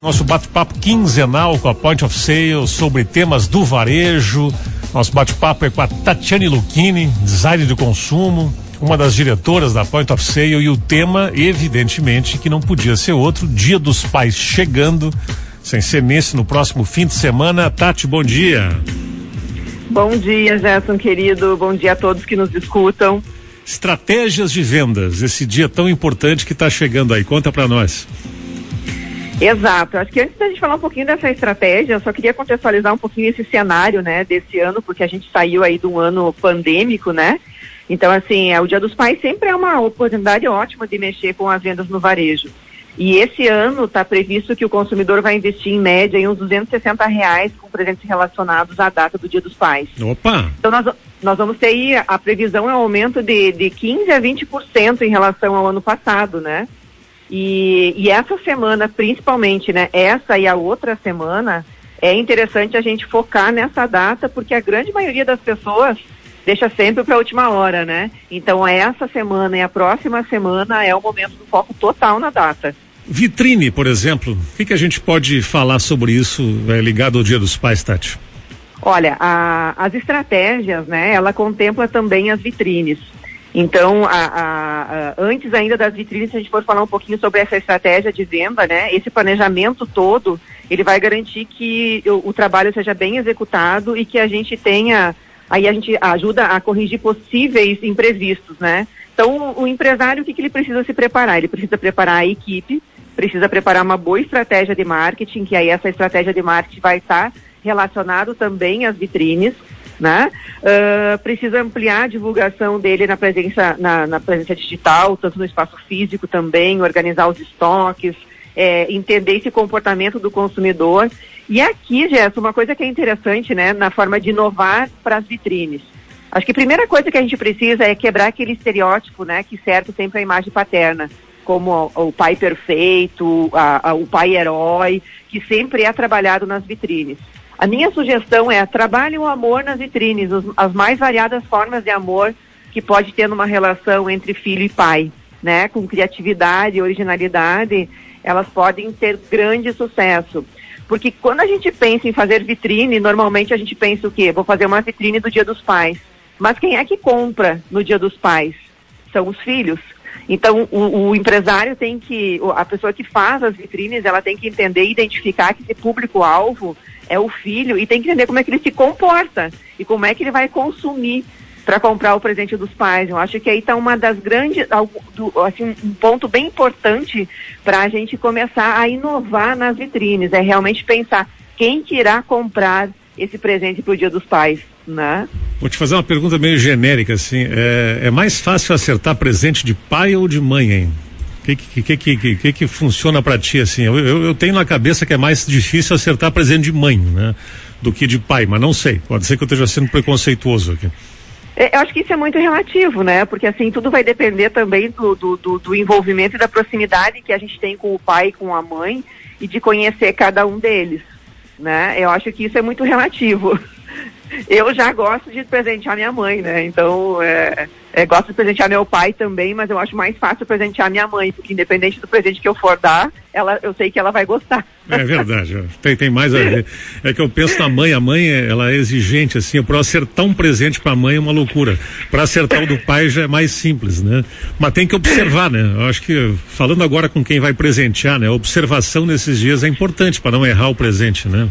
Nosso bate-papo quinzenal com a Point of Sale sobre temas do varejo. Nosso bate-papo é com a Tatiane Lucchini, design do consumo, uma das diretoras da Point of Sale e o tema, evidentemente, que não podia ser outro, Dia dos Pais chegando, sem ser nesse no próximo fim de semana. Tati, bom dia. Bom dia, Gerson querido. Bom dia a todos que nos escutam. Estratégias de vendas, esse dia tão importante que está chegando aí. Conta para nós. Exato. Acho que antes da gente falar um pouquinho dessa estratégia, eu só queria contextualizar um pouquinho esse cenário, né, desse ano, porque a gente saiu aí de um ano pandêmico, né? Então, assim, é, o Dia dos Pais sempre é uma oportunidade ótima de mexer com as vendas no varejo. E esse ano está previsto que o consumidor vai investir em média em uns 260 reais com presentes relacionados à data do Dia dos Pais. Opa! Então nós, nós vamos ter aí, a previsão é um aumento de, de 15 a 20% em relação ao ano passado, né? E, e essa semana, principalmente, né, essa e a outra semana, é interessante a gente focar nessa data, porque a grande maioria das pessoas deixa sempre para a última hora, né? Então, essa semana e a próxima semana é o momento do foco total na data. Vitrine, por exemplo, o que, que a gente pode falar sobre isso é, ligado ao Dia dos Pais, Tati? Olha, a, as estratégias, né, ela contempla também as vitrines. Então, a, a, a, antes ainda das vitrines, se a gente for falar um pouquinho sobre essa estratégia de venda, né, esse planejamento todo, ele vai garantir que o, o, trabalho seja bem executado e que a gente tenha, aí a gente ajuda a corrigir possíveis imprevistos, né? Então, o, o empresário, o que, que ele precisa se preparar? Ele precisa preparar a equipe, precisa preparar uma boa estratégia de marketing, que aí essa estratégia de marketing vai estar relacionado também às vitrines, né? Uh, precisa ampliar a divulgação dele na presença, na, na, presença digital, tanto no espaço físico também, organizar os estoques, é, entender esse comportamento do consumidor. E aqui, Gerson, uma coisa que é interessante, né, na forma de inovar para as vitrines. Acho que a primeira coisa que a gente precisa é quebrar aquele estereótipo, né, que certo sempre a imagem paterna, como o pai perfeito, a, a, o pai herói, que sempre é trabalhado nas vitrines. A minha sugestão é trabalhe o amor nas vitrines, os, as mais variadas formas de amor que pode ter numa relação entre filho e pai, né? Com criatividade, originalidade, elas podem ter grande sucesso. Porque quando a gente pensa em fazer vitrine, normalmente a gente pensa o quê? Vou fazer uma vitrine do Dia dos Pais. Mas quem é que compra no Dia dos Pais? São os filhos. Então, o, o, empresário tem que, a pessoa que faz as vitrines, ela tem que entender e identificar que esse público-alvo é o filho e tem que entender como é que ele se comporta e como é que ele vai consumir para comprar o presente dos pais. Eu acho que aí está uma das grandes, assim, um ponto bem importante para a gente começar a inovar nas vitrines, é realmente pensar quem que irá comprar esse presente para o Dia dos Pais, né? Vou te fazer uma pergunta meio genérica, assim, é, é mais fácil acertar presente de pai ou de mãe, hein? que que, que, que, que, que funciona para ti assim? Eu, eu, eu, tenho na cabeça que é mais difícil acertar presente de mãe, né? Do que de pai, mas não sei. Pode ser que eu esteja sendo preconceituoso aqui. É, eu acho que isso é muito relativo, né? Porque assim, tudo vai depender também do, do, do, do envolvimento e da proximidade que a gente tem com o pai e com a mãe e de conhecer cada um deles, né? Eu acho que isso é muito relativo. Eu já gosto de presentear minha mãe, né? Então, é, é, gosto de presentear meu pai também, mas eu acho mais fácil presentear minha mãe, porque independente do presente que eu for dar, ela, eu sei que ela vai gostar. É verdade, tem, tem mais a ver. É que eu penso na mãe, a mãe ela é exigente, assim, para acertar um presente para a mãe é uma loucura. Para acertar o do pai já é mais simples, né? Mas tem que observar, né? Eu acho que, falando agora com quem vai presentear, né? A observação nesses dias é importante para não errar o presente, né?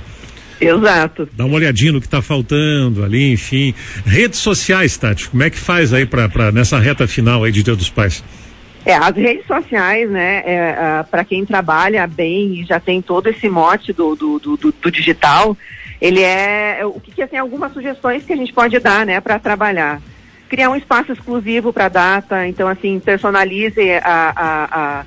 Exato. Dá uma olhadinha no que está faltando ali, enfim. Redes sociais, Tati, como é que faz aí para nessa reta final aí de Dia dos Pais? É, as redes sociais, né, é, para quem trabalha bem e já tem todo esse mote do, do, do, do digital, ele é, o que, que assim, algumas sugestões que a gente pode dar, né, para trabalhar criar um espaço exclusivo para a data, então assim, personalize a, a, a,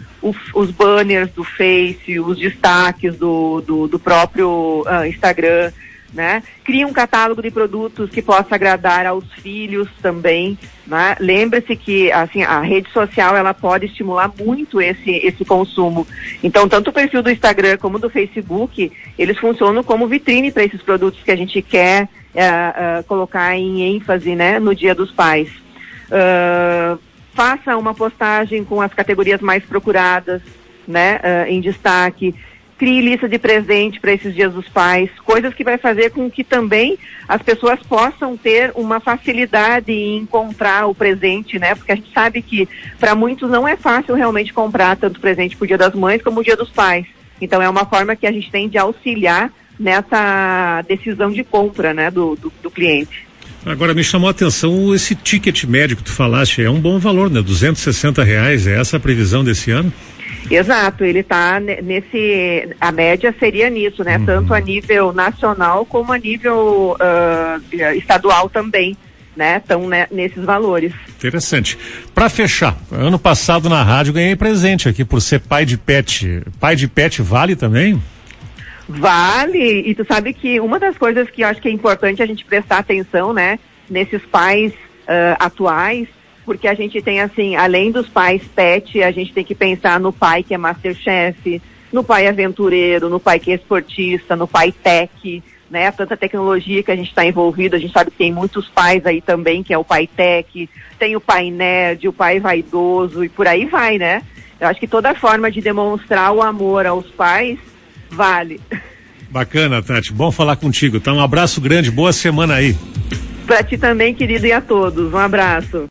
os, banners do Face, os destaques do, do, do próprio uh, Instagram, né? Crie um catálogo de produtos que possa agradar aos filhos também, né? Lembre-se que assim a rede social ela pode estimular muito esse esse consumo. Então tanto o perfil do Instagram como do Facebook eles funcionam como vitrine para esses produtos que a gente quer uh, uh, colocar em ênfase, né? No Dia dos Pais. Uh, faça uma postagem com as categorias mais procuradas, né? em destaque crie lista de presente para esses dias dos pais, coisas que vai fazer com que também as pessoas possam ter uma facilidade em encontrar o presente, né? Porque a gente sabe que para muitos não é fácil realmente comprar tanto presente para o dia das mães como o dia dos pais. Então é uma forma que a gente tem de auxiliar nessa decisão de compra, né, do, do, do cliente. Agora me chamou a atenção esse ticket médio que tu falaste, é um bom valor, né? 260 reais, é essa a previsão desse ano? Exato, ele está nesse. A média seria nisso, né? Uhum. Tanto a nível nacional como a nível uh, estadual também. Né, estão né, nesses valores. Interessante. Para fechar, ano passado na rádio ganhei presente aqui por ser pai de pet. Pai de pet vale também? Vale, e tu sabe que uma das coisas que eu acho que é importante a gente prestar atenção, né, nesses pais uh, atuais, porque a gente tem assim, além dos pais pet, a gente tem que pensar no pai que é masterchef, no pai aventureiro, no pai que é esportista, no pai tech, né? Tanta tecnologia que a gente está envolvido, a gente sabe que tem muitos pais aí também, que é o pai tech, tem o pai nerd, o pai vaidoso e por aí vai, né? Eu acho que toda forma de demonstrar o amor aos pais vale. Bacana, Tati. Bom falar contigo. Tá? Um abraço grande, boa semana aí. Para ti também, querido, e a todos. Um abraço.